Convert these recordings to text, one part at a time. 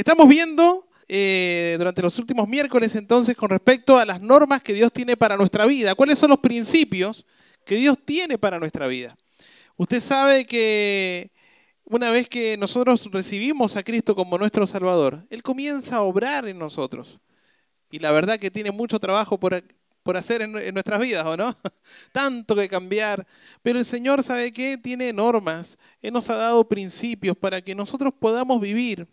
Estamos viendo eh, durante los últimos miércoles entonces con respecto a las normas que Dios tiene para nuestra vida. ¿Cuáles son los principios que Dios tiene para nuestra vida? Usted sabe que una vez que nosotros recibimos a Cristo como nuestro Salvador, Él comienza a obrar en nosotros. Y la verdad que tiene mucho trabajo por, por hacer en, nuestras vidas, ¿o no? Tanto que cambiar. Pero el Señor sabe que tiene normas. Él nos ha dado principios para que nosotros podamos vivir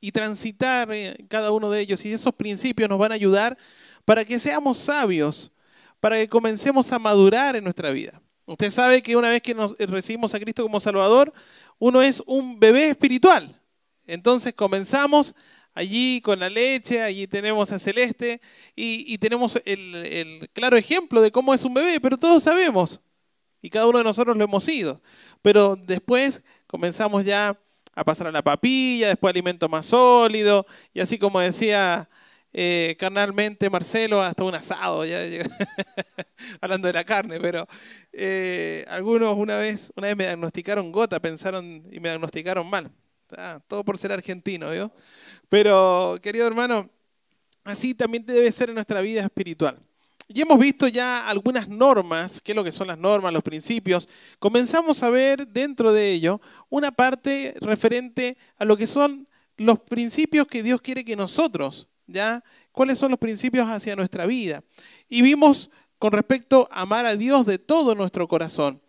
y transitar cada uno de ellos. Y esos principios nos van a ayudar para que seamos sabios, para que comencemos a madurar en nuestra vida. Usted sabe que una vez que nos recibimos a Cristo como Salvador, uno es un bebé espiritual. Entonces comenzamos allí con la leche, allí tenemos a Celeste y, tenemos el, claro ejemplo de cómo es un bebé, pero todos sabemos y cada uno de nosotros lo hemos sido. Pero después comenzamos ya a pasar a la papilla, después alimento más sólido y así como decía eh, carnalmente Marcelo, hasta un asado, ya, hablando de la carne, pero eh, algunos una vez, una vez me diagnosticaron gota, pensaron y me diagnosticaron mal. Ah, todo por ser argentino, ¿vio? Pero, querido hermano, así también debe ser en nuestra vida espiritual. Y hemos visto ya algunas normas, qué es lo que son las normas, los principios. Comenzamos a ver dentro de ello una parte referente a lo que son los principios que Dios quiere que nosotros, ¿ya? ¿Cuáles son los principios hacia nuestra vida? Y vimos con respecto a amar a Dios de todo nuestro corazón.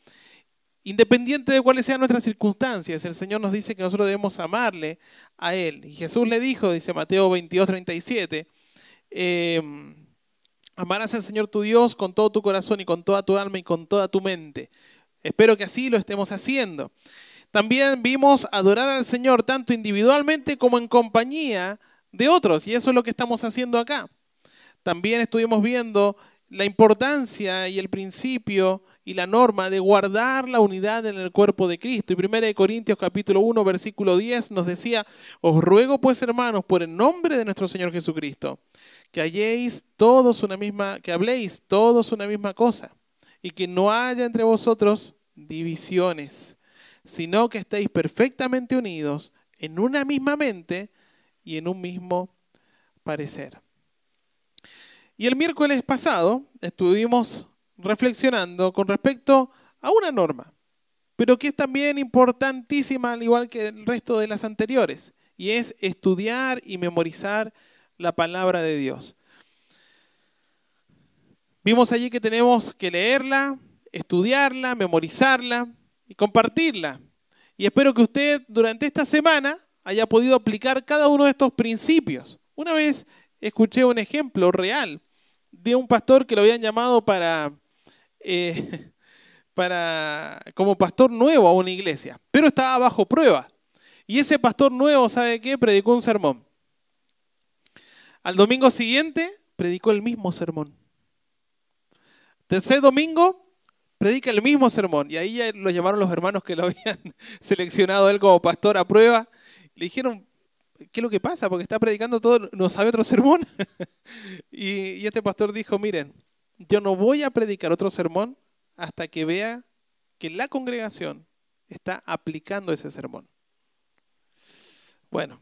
Independiente de cuáles sean nuestras circunstancias, el Señor nos dice que nosotros debemos amarle a Él. Y Jesús le dijo, dice Mateo 22, 37, em, amarás al Señor tu Dios con todo tu corazón y con toda tu alma y con toda tu mente. Espero que así lo estemos haciendo. También vimos adorar al Señor tanto individualmente como en compañía de otros, y eso es lo que estamos haciendo acá. También estuvimos viendo la importancia y el principio y la norma de guardar la unidad en el cuerpo de Cristo. Y 1 Corintios capítulo 1 versículo 10 nos decía, os ruego pues hermanos por el nombre de nuestro Señor Jesucristo, que halléis todos una misma, que habléis todos una misma cosa y que no haya entre vosotros divisiones, sino que estéis perfectamente unidos en una misma mente y en un mismo parecer. Y el miércoles pasado estuvimos reflexionando con respecto a una norma, pero que es también importantísima al igual que el resto de las anteriores, y es estudiar y memorizar la palabra de Dios. Vimos allí que tenemos que leerla, estudiarla, memorizarla y compartirla. Y espero que usted durante esta semana haya podido aplicar cada uno de estos principios. Una vez escuché un ejemplo real de un pastor que lo habían llamado para eh, para, como pastor nuevo a una iglesia, pero estaba bajo prueba. Y ese pastor nuevo, ¿sabe qué? Predicó un sermón. Al domingo siguiente, predicó el mismo sermón. Tercer domingo, predica el mismo sermón. Y ahí ya lo llamaron los hermanos que lo habían seleccionado él como pastor a prueba. Le dijeron, ¿qué es lo que pasa? Porque está predicando todo, ¿no sabe otro sermón? y este pastor dijo, miren, yo no voy a predicar otro sermón hasta que vea que la congregación está aplicando ese sermón. Bueno,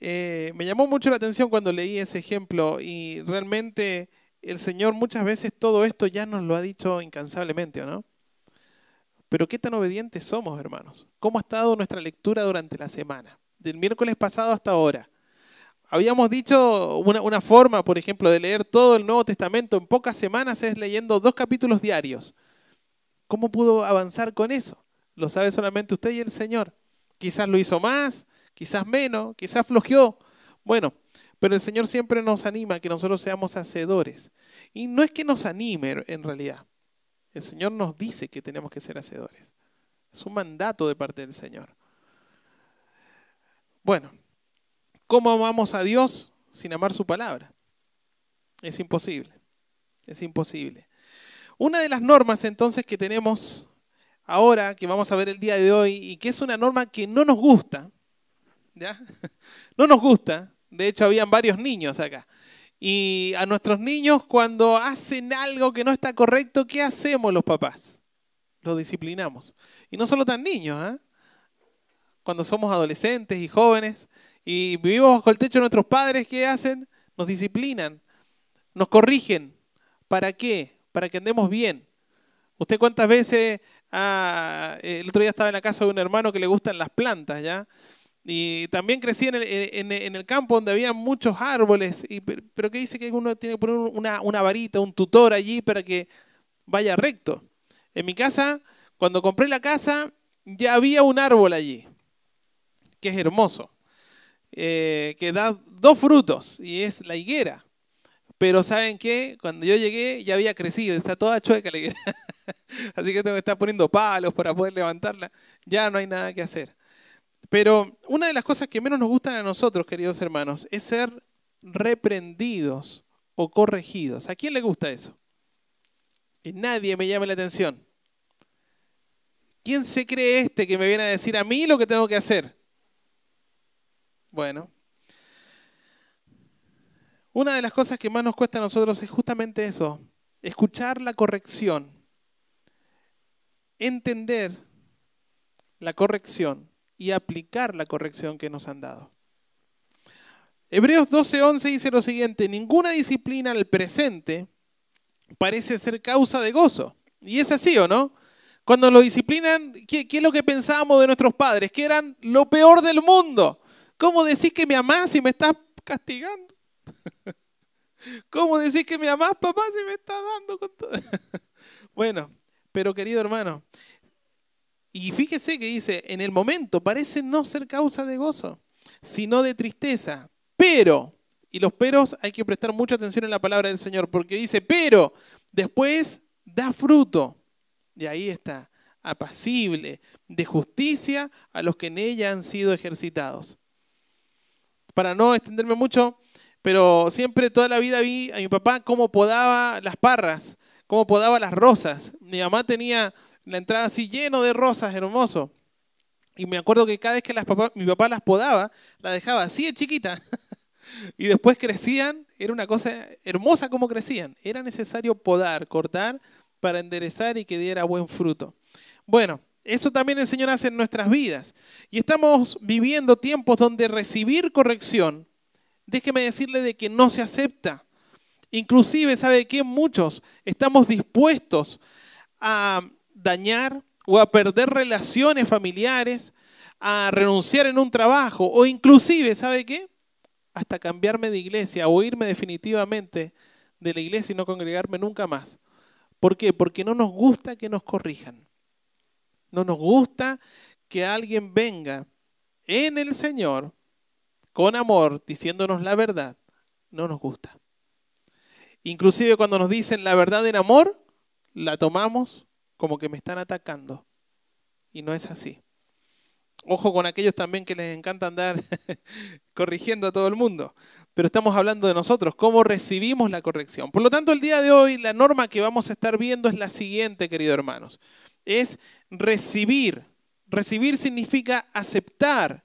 eh, me llamó mucho la atención cuando leí ese ejemplo y realmente el Señor muchas veces todo esto ya nos lo ha dicho incansablemente, ¿o no? Pero qué tan obedientes somos, hermanos. ¿Cómo ha estado nuestra lectura durante la semana? Del miércoles pasado hasta ahora. Habíamos dicho una, forma, por ejemplo, de leer todo el Nuevo Testamento en pocas semanas es leyendo dos capítulos diarios. ¿Cómo pudo avanzar con eso? Lo sabe solamente usted y el Señor. Quizás lo hizo más, quizás menos, quizás flojeó. Bueno, pero el Señor siempre nos anima a que nosotros seamos hacedores. Y no es que nos anime en realidad. El Señor nos dice que tenemos que ser hacedores. Es un mandato de parte del Señor. Bueno, ¿Cómo amamos a Dios sin amar su palabra? Es imposible. Es imposible. Una de las normas entonces que tenemos ahora, que vamos a ver el día de hoy, y que es una norma que no nos gusta, ¿ya? No nos gusta. De hecho, habían varios niños acá. Y a nuestros niños, cuando hacen algo que no está correcto, ¿qué hacemos los papás? Los disciplinamos. Y no solo tan niños, ¿eh? cuando somos adolescentes y jóvenes, y vivimos bajo el techo de nuestros padres, ¿qué hacen? Nos disciplinan, nos corrigen. ¿Para qué? Para que andemos bien. ¿Usted cuántas veces, ah, el otro día estaba en la casa de un hermano que le gustan las plantas, ¿ya? Y también crecí en el, campo donde había muchos árboles, y, pero ¿qué dice que uno tiene que poner una, una varita, un tutor allí para que vaya recto? En mi casa, cuando compré la casa, ya había un árbol allí, que es hermoso, eh, que da dos frutos, y es la higuera. Pero ¿saben qué? Cuando yo llegué ya había crecido, está toda chueca la higuera. Así que tengo que estar poniendo palos para poder levantarla. Ya no hay nada que hacer. Pero una de las cosas que menos nos gustan a nosotros, queridos hermanos, es ser reprendidos o corregidos. ¿A quién le gusta eso? Que nadie me llame la atención. ¿Quién se cree este que me viene a decir a mí lo que tengo que hacer? Bueno, una de las cosas que más nos cuesta a nosotros es justamente eso, escuchar la corrección, entender la corrección y aplicar la corrección que nos han dado. Hebreos 12:11 dice lo siguiente, ninguna disciplina al presente parece ser causa de gozo. Y es así, ¿o no? Cuando lo disciplinan, ¿qué, es lo que pensábamos de nuestros padres? Que eran lo peor del mundo. ¿Cómo decís que me amás si me estás castigando? ¿Cómo decir que me amás, papá, si me está dando con todo? bueno, pero querido hermano, y fíjese que dice, en el momento parece no ser causa de gozo, sino de tristeza. Pero, y los peros hay que prestar mucha atención en la palabra del Señor, porque dice, pero después da fruto. Y ahí está, apacible, de justicia a los que en ella han sido ejercitados. Para no extenderme mucho, pero siempre toda la vida vi a mi papá cómo podaba las parras, cómo podaba las rosas. Mi mamá tenía la entrada así lleno de rosas, hermoso. Y me acuerdo que cada vez que mi papá las podaba, la dejaba así de chiquita. y después crecían, era una cosa hermosa como crecían. Era necesario podar, cortar para enderezar y que diera buen fruto. Bueno, eso también el Señor hace en nuestras vidas. Y estamos viviendo tiempos donde recibir corrección déjeme decirle de que no se acepta. Inclusive, ¿sabe qué? Muchos estamos dispuestos a dañar o a perder relaciones familiares, a renunciar en un trabajo o inclusive, ¿sabe qué? Hasta cambiarme de iglesia o irme definitivamente de la iglesia y no congregarme nunca más. ¿Por qué? Porque no nos gusta que nos corrijan. No nos gusta que alguien venga en el Señor con amor, diciéndonos la verdad, no nos gusta. Inclusive cuando nos dicen la verdad en amor, la tomamos como que me están atacando. Y no es así. Ojo con aquellos también que les encanta andar corrigiendo a todo el mundo. Pero estamos hablando de nosotros, cómo recibimos la corrección. Por lo tanto, el día de hoy la norma que vamos a estar viendo es la siguiente, queridos hermanos. Es recibir. Recibir significa aceptar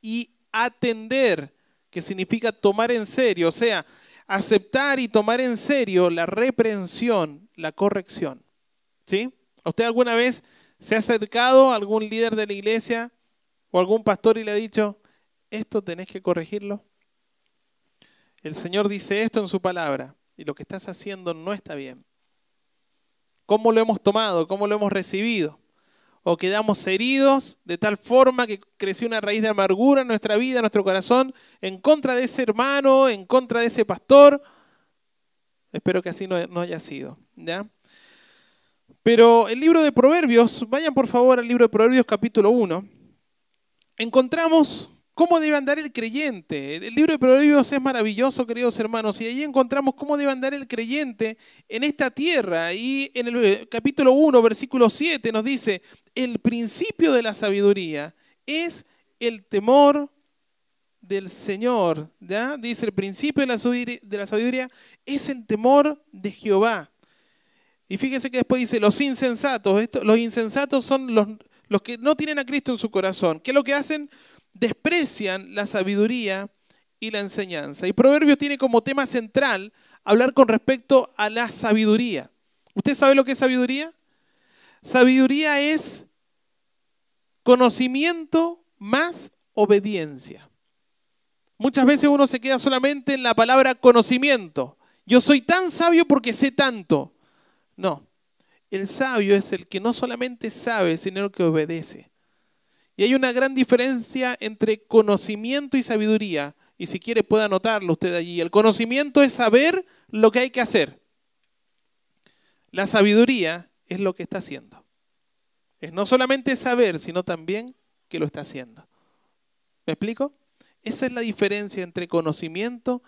y atender, que significa tomar en serio, o sea, aceptar y tomar en serio la reprensión, la corrección. ¿Sí? ¿Usted alguna vez se ha acercado a algún líder de la iglesia o algún pastor y le ha dicho, esto tenés que corregirlo? El Señor dice esto en su palabra y lo que estás haciendo no está bien. ¿Cómo lo hemos tomado? ¿Cómo lo hemos recibido? o quedamos heridos de tal forma que creció una raíz de amargura en nuestra vida, en nuestro corazón, en contra de ese hermano, en contra de ese pastor. Espero que así no, haya sido. ¿ya? Pero el libro de Proverbios, vayan por favor al libro de Proverbios capítulo 1, encontramos ¿Cómo debe andar el creyente? El libro de Proverbios es maravilloso, queridos hermanos, y ahí encontramos cómo debe andar el creyente en esta tierra. Y en el eh, capítulo 1, versículo 7 nos dice, el principio de la sabiduría es el temor del Señor. Dice, el principio de la, sabiduría, es el temor de Jehová. Y fíjese que después dice, los insensatos, los insensatos son los, los que no tienen a Cristo en su corazón. ¿Qué es lo que hacen? Desprecian la sabiduría y la enseñanza. Y Proverbios tiene como tema central hablar con respecto a la sabiduría. ¿Usted sabe lo que es sabiduría? Sabiduría es conocimiento más obediencia. Muchas veces uno se queda solamente en la palabra conocimiento. Yo soy tan sabio porque sé tanto. No, el sabio es el que no solamente sabe, sino el que obedece. Y hay una gran diferencia entre conocimiento y sabiduría. Y si quiere puede anotarlo usted allí. El conocimiento es saber lo que hay que hacer. La sabiduría es lo que está haciendo. Es no solamente saber, sino también que lo está haciendo. ¿Me explico? Esa es la diferencia entre conocimiento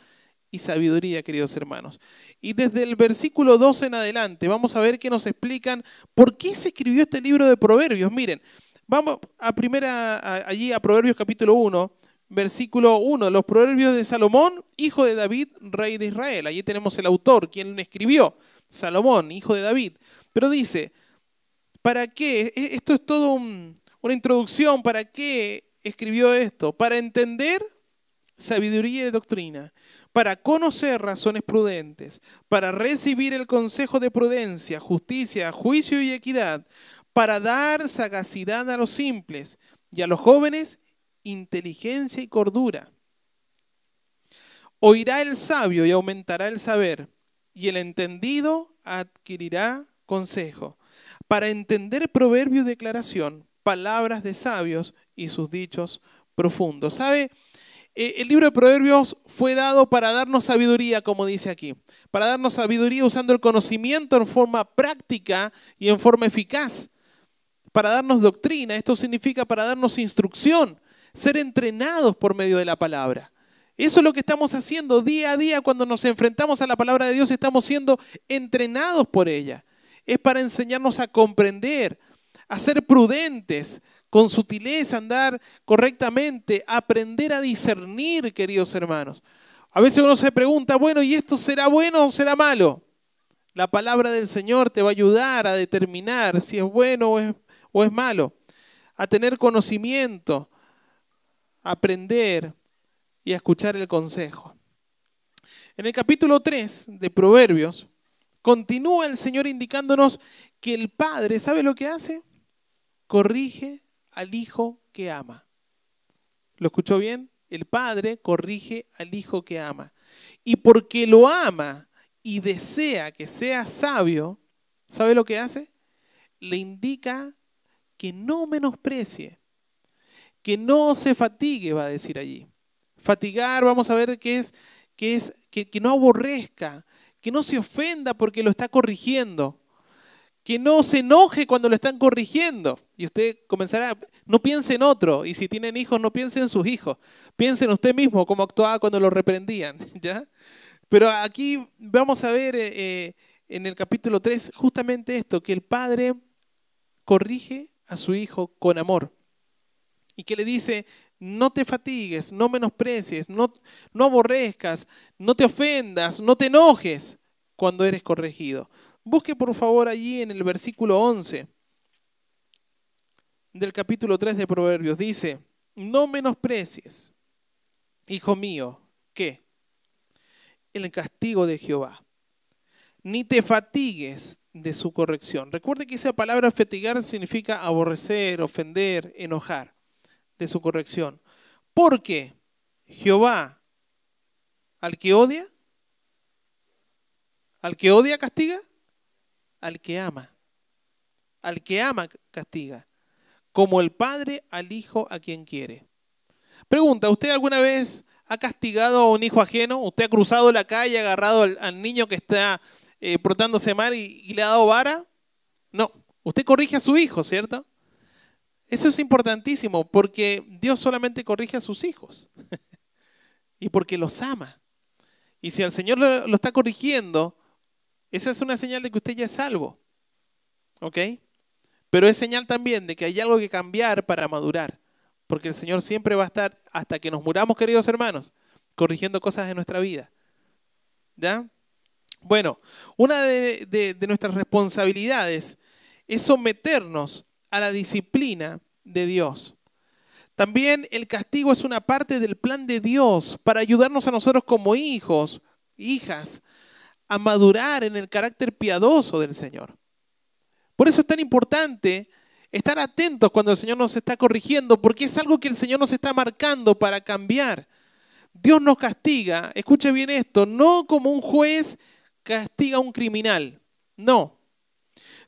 y sabiduría, queridos hermanos. Y desde el versículo 12 en adelante vamos a ver que nos explican por qué se escribió este libro de Proverbios. Miren, vamos a primera allí a Proverbios capítulo 1, versículo 1, los Proverbios de Salomón, hijo de David, rey de Israel. Allí tenemos el autor, quien escribió, Salomón, hijo de David. Pero dice, ¿para qué? E, esto es todo una introducción, ¿para qué escribió esto? Para entender sabiduría y doctrina para conocer razones prudentes, para recibir el consejo de prudencia, justicia, juicio y equidad, para dar sagacidad a los simples y a los jóvenes inteligencia y cordura. Oirá el sabio y aumentará el saber, y el entendido adquirirá consejo, para entender proverbio y declaración, palabras de sabios y sus dichos profundos. ¿Sabe? Eh, el libro de Proverbios fue dado para darnos sabiduría, como dice aquí, para darnos sabiduría usando el conocimiento en forma práctica y en forma eficaz, para darnos doctrina, esto significa para darnos instrucción, ser entrenados por medio de la palabra. Eso es lo que estamos haciendo día a día cuando nos enfrentamos a la palabra de Dios, estamos siendo entrenados por ella. Es para enseñarnos a comprender, a ser prudentes, con sutileza, andar correctamente, aprender a discernir, queridos hermanos. A veces uno se pregunta, bueno, ¿y esto será bueno o será malo? La palabra del Señor te va a ayudar a determinar si es bueno o es, o es malo, a tener conocimiento, a aprender y a escuchar el consejo. En el capítulo 3 de Proverbios, continúa el Señor indicándonos que el Padre, ¿sabe lo que hace? Corrige al hijo que ama. ¿Lo escuchó bien? El padre corrige al hijo que ama. Y porque lo ama y desea que sea sabio, ¿sabe lo que hace? Le indica que no menosprecie, que no se fatigue, va a decir allí. Fatigar, vamos a ver qué es, que es que, que no aborrezca, que no se ofenda porque lo está corrigiendo que no se enoje cuando lo están corrigiendo. Y usted comenzará, no piense en otro, y si tienen hijos, no piense en sus hijos. Piense en usted mismo cómo actuaba cuando lo reprendían. ¿ya? Pero aquí vamos a ver eh, eh, en el capítulo 3 justamente esto, que el padre corrige a su hijo con amor. Y que le dice, no te fatigues, no menosprecies, no, no aborrezcas, no te ofendas, no te enojes cuando eres corregido. Busque por favor allí en el versículo 11 del capítulo 3 de Proverbios. Dice, no menosprecies, hijo mío, ¿qué? El castigo de Jehová. Ni te fatigues de su corrección. Recuerde que esa palabra fatigar significa aborrecer, ofender, enojar de su corrección. Porque Jehová al que odia, al que odia castiga al que ama. Al que ama castiga, como el padre al hijo a quien quiere. Pregunta, ¿usted alguna vez ha castigado a un hijo ajeno? ¿Usted ha cruzado la calle, agarrado al, niño que está eh, portándose mal y, y le ha dado vara? No, usted corrige a su hijo, ¿cierto? Eso es importantísimo porque Dios solamente corrige a sus hijos y porque los ama. Y si el Señor lo, está corrigiendo, esa es una señal de que usted ya es salvo. ¿Ok? Pero es señal también de que hay algo que cambiar para madurar. Porque el Señor siempre va a estar, hasta que nos muramos, queridos hermanos, corrigiendo cosas de nuestra vida. ¿Ya? Bueno, una de, nuestras responsabilidades es someternos a la disciplina de Dios. También el castigo es una parte del plan de Dios para ayudarnos a nosotros como hijos, hijas, a madurar en el carácter piadoso del Señor. Por eso es tan importante estar atentos cuando el Señor nos está corrigiendo, porque es algo que el Señor nos está marcando para cambiar. Dios nos castiga, escuche bien esto, no como un juez castiga a un criminal, no,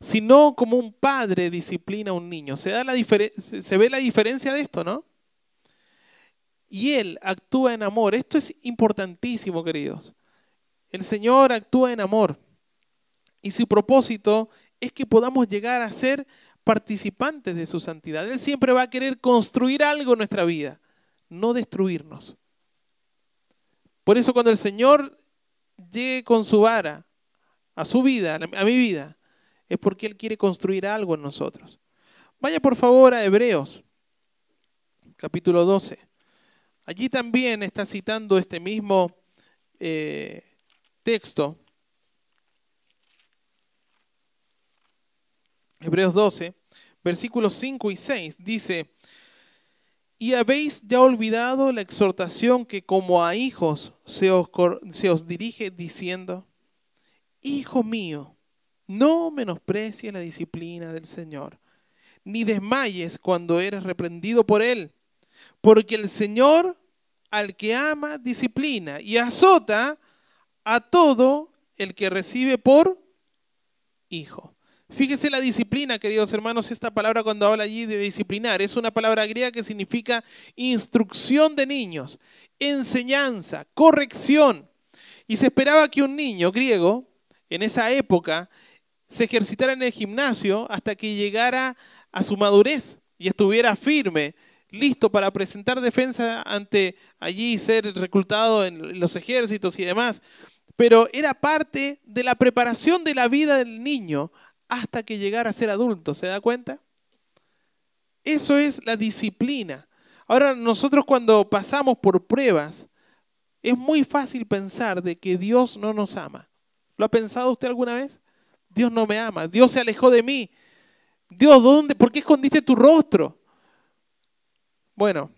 sino como un padre disciplina a un niño. ¿Se, da la se ve la diferencia de esto, no? Y Él actúa en amor. Esto es importantísimo, queridos. El Señor actúa en amor. Y su propósito es que podamos llegar a ser participantes de su santidad. Él siempre va a querer construir algo en nuestra vida, no destruirnos. Por eso cuando el Señor llegue con su vara a su vida, a mi vida, es porque Él quiere construir algo en nosotros. Vaya por favor a Hebreos, capítulo 12. Allí también está citando este mismo eh, texto. Hebreos 12, versículos 5 y 6, dice, y habéis ya olvidado la exhortación que como a hijos se os, se os dirige diciendo, Hijo mío, no menosprecies la disciplina del Señor, ni desmayes cuando eres reprendido por Él, porque el Señor al que ama disciplina y azota a todo el que recibe por hijo. Fíjese la disciplina, queridos hermanos, esta palabra cuando habla allí de disciplinar, es una palabra griega que significa instrucción de niños, enseñanza, corrección. Y se esperaba que un niño griego, en esa época, se ejercitara en el gimnasio hasta que llegara a su madurez y estuviera firme, listo para presentar defensa ante allí y ser reclutado en los ejércitos y demás. Pero era parte de la preparación de la vida del niño hasta que llegara a ser adulto. ¿Se da cuenta? Eso es la disciplina. Ahora nosotros cuando pasamos por pruebas, es muy fácil pensar de que Dios no nos ama. ¿Lo ha pensado usted alguna vez? Dios no me ama, Dios se alejó de mí. Dios, ¿dónde? ¿Por qué escondiste tu rostro? Bueno,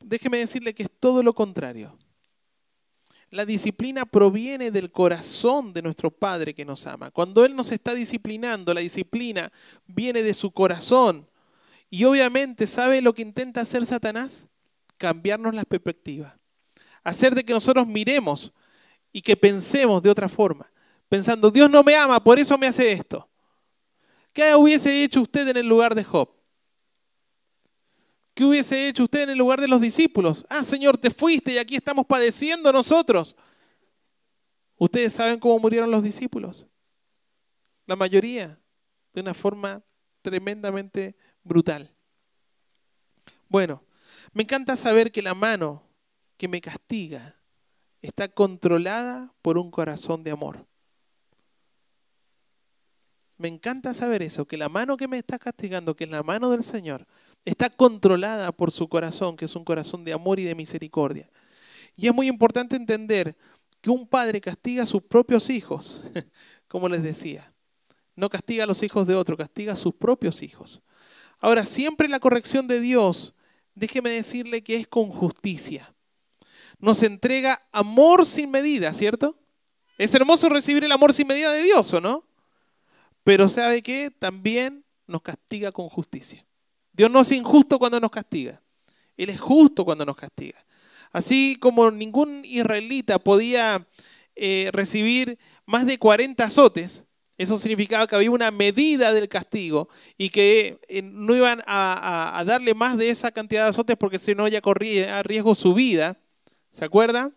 déjeme decirle que es todo lo contrario. La disciplina proviene del corazón de nuestro Padre que nos ama. Cuando Él nos está disciplinando, la disciplina viene de su corazón. Y obviamente, ¿sabe lo que intenta hacer Satanás? Cambiarnos la perspectiva. Hacer de que nosotros miremos y que pensemos de otra forma pensando, Dios no me ama, por eso me hace esto. ¿Qué hubiese hecho usted en el lugar de Job? ¿Qué hubiese hecho usted en el lugar de los discípulos? Ah, Señor, te fuiste y aquí estamos padeciendo nosotros. ¿Ustedes saben cómo murieron los discípulos? La mayoría, de una forma tremendamente brutal. Bueno, me encanta saber que la mano que me castiga está controlada por un corazón de amor. Me encanta saber eso, que la mano que me está castigando, que es la mano del Señor, está controlada por su corazón, que es un corazón de amor y de misericordia. Y es muy importante entender que un padre castiga a sus propios hijos, como les decía. No castiga a los hijos de otro, castiga a sus propios hijos. Ahora, siempre la corrección de Dios, déjeme decirle que es con justicia. Nos entrega amor sin medida, ¿cierto? Es hermoso recibir el amor sin medida de Dios, ¿o no? Pero ¿sabe qué? También nos castiga con justicia. Dios no es injusto cuando nos castiga. Él es justo cuando nos castiga. Así como ningún israelita podía eh, recibir más de 40 azotes, eso significaba que había una medida del castigo y que eh, no iban a, darle más de esa cantidad de azotes porque si no ya corría a riesgo su vida. ¿Se acuerda?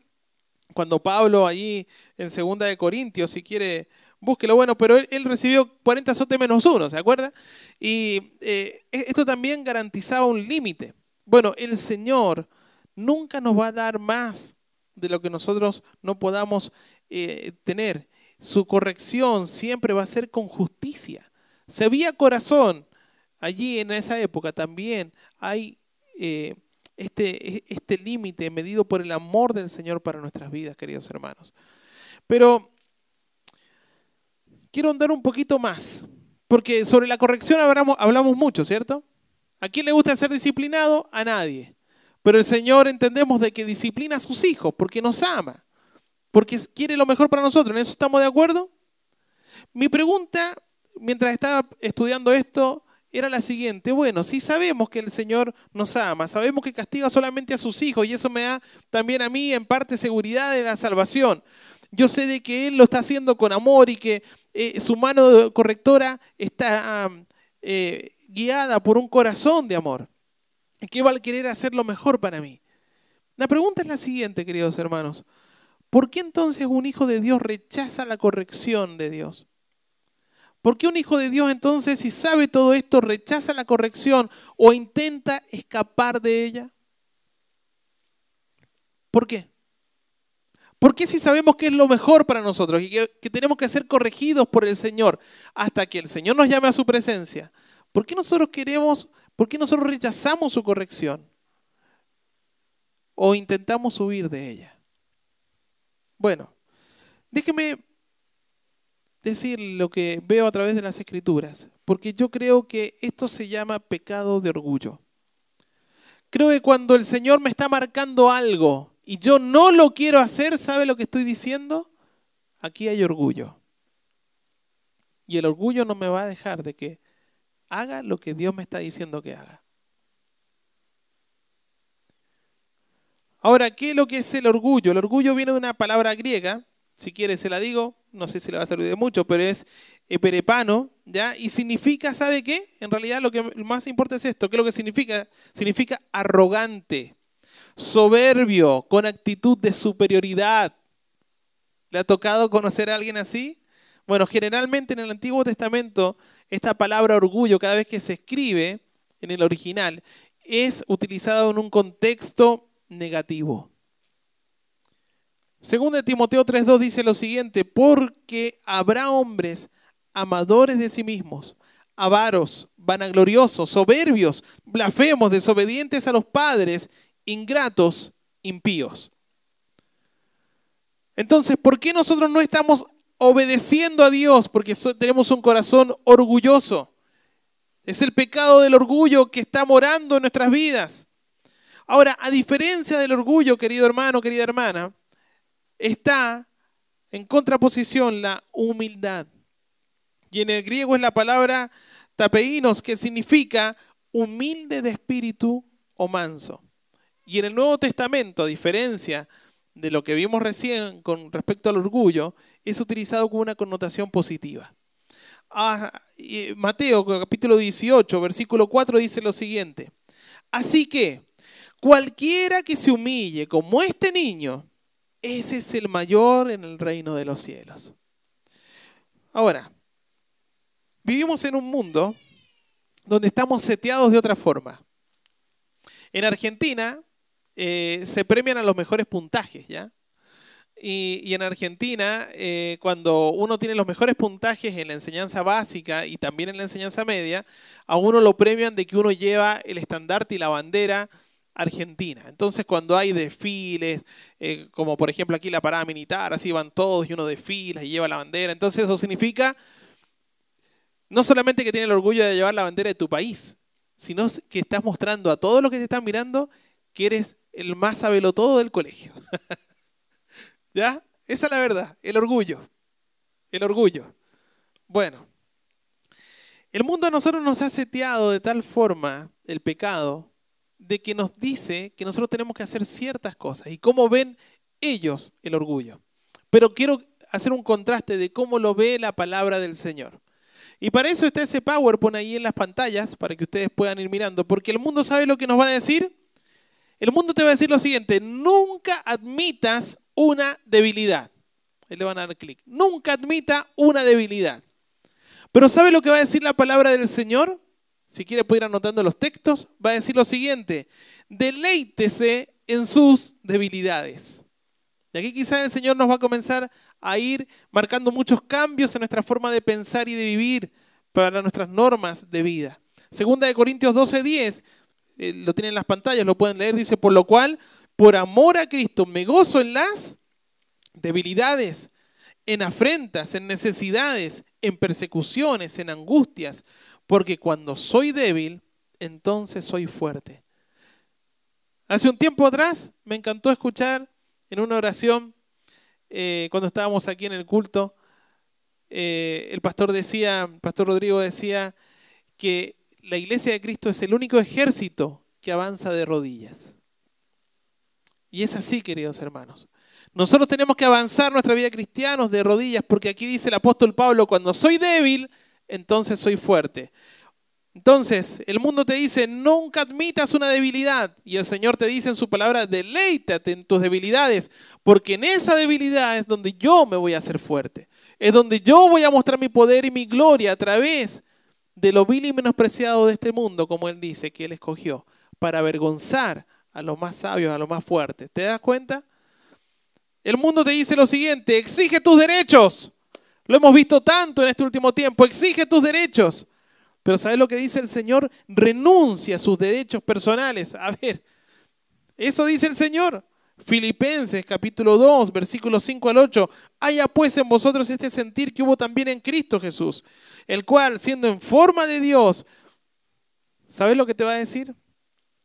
Cuando Pablo allí en Segunda de Corintios, si quiere búsquelo. Bueno, pero él, recibió 40 azotes menos uno, ¿se acuerda? Y eh, esto también garantizaba un límite. Bueno, el Señor nunca nos va a dar más de lo que nosotros no podamos eh, tener. Su corrección siempre va a ser con justicia. Si había corazón allí en esa época, también hay eh, este, este límite medido por el amor del Señor para nuestras vidas, queridos hermanos. Pero quiero andar un poquito más, porque sobre la corrección hablamos, mucho, ¿cierto? ¿A quién le gusta ser disciplinado? A nadie. Pero el Señor entendemos de que disciplina a sus hijos porque nos ama, porque quiere lo mejor para nosotros. ¿En eso estamos de acuerdo? Mi pregunta, mientras estaba estudiando esto, era la siguiente, bueno, si sabemos que el Señor nos ama, sabemos que castiga solamente a sus hijos y eso me da también a mí en parte seguridad de la salvación. Yo sé de que Él lo está haciendo con amor y que eh, su mano correctora está eh, guiada por un corazón de amor. Que va a querer hacer lo mejor para mí. La pregunta es la siguiente, queridos hermanos. ¿Por qué entonces un hijo de Dios rechaza la corrección de Dios? ¿Por qué un hijo de Dios entonces, si sabe todo esto, rechaza la corrección o intenta escapar de ella? ¿Por qué? ¿Por qué si sabemos que es lo mejor para nosotros y que, que, tenemos que ser corregidos por el Señor hasta que el Señor nos llame a su presencia? ¿Por qué nosotros queremos, por qué nosotros rechazamos su corrección? ¿O intentamos huir de ella? Bueno, déjeme decir lo que veo a través de las escrituras, porque yo creo que esto se llama pecado de orgullo. Creo que cuando el Señor me está marcando algo y yo no lo quiero hacer, ¿sabe lo que estoy diciendo? Aquí hay orgullo. Y el orgullo no me va a dejar de que haga lo que Dios me está diciendo que haga. Ahora, ¿qué es lo que es el orgullo? El orgullo viene de una palabra griega, si quiere se la digo, no sé si le va a servir de mucho, pero es eperepano, ¿ya? Y significa, ¿sabe qué? En realidad lo que más importa es esto. ¿Qué es lo que significa? Significa arrogante, soberbio, con actitud de superioridad. ¿Le ha tocado conocer a alguien así? Bueno, generalmente en el Antiguo Testamento esta palabra orgullo, cada vez que se escribe en el original, es utilizada en un contexto negativo. Según de Timoteo 3.2 dice lo siguiente, porque habrá hombres amadores de sí mismos, avaros, vanagloriosos, soberbios, blasfemos, desobedientes a los padres, ingratos, impíos. Entonces, ¿por qué nosotros no estamos obedeciendo a Dios? Porque tenemos un corazón orgulloso. Es el pecado del orgullo que está morando en nuestras vidas. Ahora, a diferencia del orgullo, querido hermano, querida hermana, está en contraposición la humildad. Y en el griego es la palabra tapeinos, que significa humilde de espíritu o manso. Y en el Nuevo Testamento, a diferencia de lo que vimos recién con respecto al orgullo, es utilizado con una connotación positiva. Ah, Mateo capítulo 18, versículo 4 dice lo siguiente. Así que cualquiera que se humille como este niño, ese es el mayor en el reino de los cielos. Ahora, vivimos en un mundo donde estamos seteados de otra forma. En Argentina eh, se premian a los mejores puntajes, ¿ya? Y, en Argentina, eh, cuando uno tiene los mejores puntajes en la enseñanza básica y también en la enseñanza media, a uno lo premian de que uno lleva el estandarte y la bandera Argentina. Entonces cuando hay desfiles, eh, como por ejemplo aquí la parada militar, así van todos y uno desfila y lleva la bandera, entonces eso significa no solamente que tiene el orgullo de llevar la bandera de tu país, sino que estás mostrando a todos los que te están mirando que eres el más todo del colegio. ¿Ya? Esa es la verdad, el orgullo. El orgullo. Bueno, el mundo a nosotros nos ha seteado de tal forma el pecado de que nos dice que nosotros tenemos que hacer ciertas cosas y cómo ven ellos el orgullo. Pero quiero hacer un contraste de cómo lo ve la palabra del Señor. Y para eso está ese PowerPoint ahí en las pantallas, para que ustedes puedan ir mirando, porque el mundo sabe lo que nos va a decir. El mundo te va a decir lo siguiente, nunca admitas una debilidad. Ahí le van a dar clic. Nunca admita una debilidad. Pero ¿sabe lo que va a decir la palabra del Señor? si quiere puede ir anotando los textos, va a decir lo siguiente, deleítese en sus debilidades. Y aquí quizás el Señor nos va a comenzar a ir marcando muchos cambios en nuestra forma de pensar y de vivir para nuestras normas de vida. Segunda de Corintios 12:10, eh, lo tienen en las pantallas, lo pueden leer, dice, por lo cual, por amor a Cristo, me gozo en las debilidades, en afrentas, en necesidades, en persecuciones, en angustias, porque cuando soy débil, entonces soy fuerte. Hace un tiempo atrás me encantó escuchar en una oración, eh, cuando estábamos aquí en el culto, eh, el pastor decía, el pastor Rodrigo decía que la iglesia de Cristo es el único ejército que avanza de rodillas. Y es así, queridos hermanos. Nosotros tenemos que avanzar nuestra vida cristianos de rodillas, porque aquí dice el apóstol Pablo, cuando soy débil, entonces soy fuerte. Entonces, el mundo te dice, nunca admitas una debilidad. Y el Señor te dice en su palabra, deleítate en tus debilidades, porque en esa debilidad es donde yo me voy a hacer fuerte. Es donde yo voy a mostrar mi poder y mi gloria a través de lo vil y menospreciado de este mundo, como Él dice que Él escogió, para avergonzar a los más sabios, a los más fuertes. ¿Te das cuenta? El mundo te dice lo siguiente, exige tus derechos. Lo hemos visto tanto en este último tiempo, exige tus derechos. Pero ¿sabes lo que dice el Señor? Renuncia a sus derechos personales. A ver, eso dice el Señor. Filipenses capítulo 2, versículos 5 al 8. Haya pues en vosotros este sentir que hubo también en Cristo Jesús, el cual, siendo en forma de Dios, ¿sabes lo que te va a decir?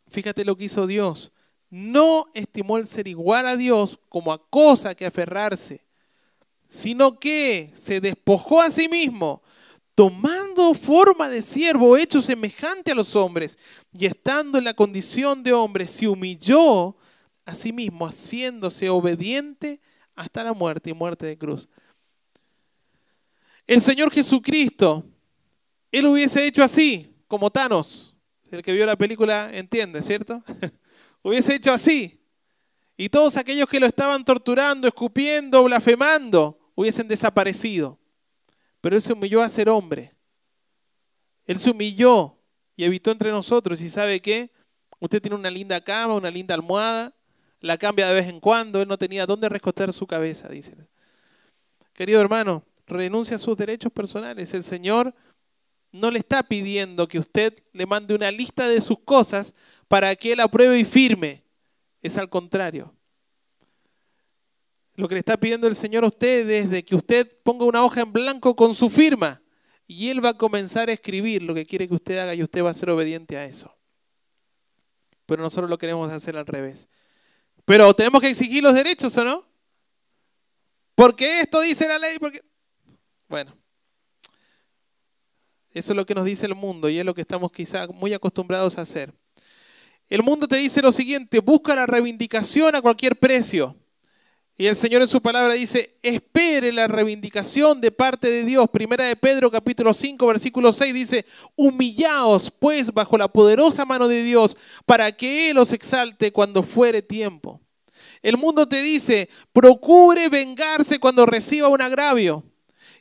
Fíjate lo que hizo Dios. No estimó el ser igual a Dios como a cosa que aferrarse, sino que se despojó a sí mismo tomando forma de siervo, hecho semejante a los hombres, y estando en la condición de hombre, se humilló a sí mismo, haciéndose obediente hasta la muerte y muerte de cruz. El Señor Jesucristo, Él hubiese hecho así, como Thanos, el que vio la película entiende, ¿cierto? hubiese hecho así. Y todos aquellos que lo estaban torturando, escupiendo, blasfemando, hubiesen desaparecido. Pero Él se humilló a ser hombre. Él se humilló y habitó entre nosotros. ¿Y sabe qué? Usted tiene una linda cama, una linda almohada, la cambia de vez en cuando. Él no tenía dónde recostar su cabeza, dice. Querido hermano, renuncia a sus derechos personales. El Señor no le está pidiendo que usted le mande una lista de sus cosas para que Él apruebe y firme. Es al contrario. Lo que le está pidiendo el Señor a usted es de que usted ponga una hoja en blanco con su firma y Él va a comenzar a escribir lo que quiere que usted haga y usted va a ser obediente a eso. Pero nosotros lo queremos hacer al revés. Pero tenemos que exigir los derechos, ¿o no? Porque esto dice la ley, porque... Bueno, eso es lo que nos dice el mundo y es lo que estamos quizá muy acostumbrados a hacer. El mundo te dice lo siguiente, busca la reivindicación a cualquier precio. Y el Señor en su palabra dice, espere la reivindicación de parte de Dios. Primera de Pedro capítulo 5 versículo 6 dice, humillaos pues bajo la poderosa mano de Dios para que Él os exalte cuando fuere tiempo. El mundo te dice, procure vengarse cuando reciba un agravio.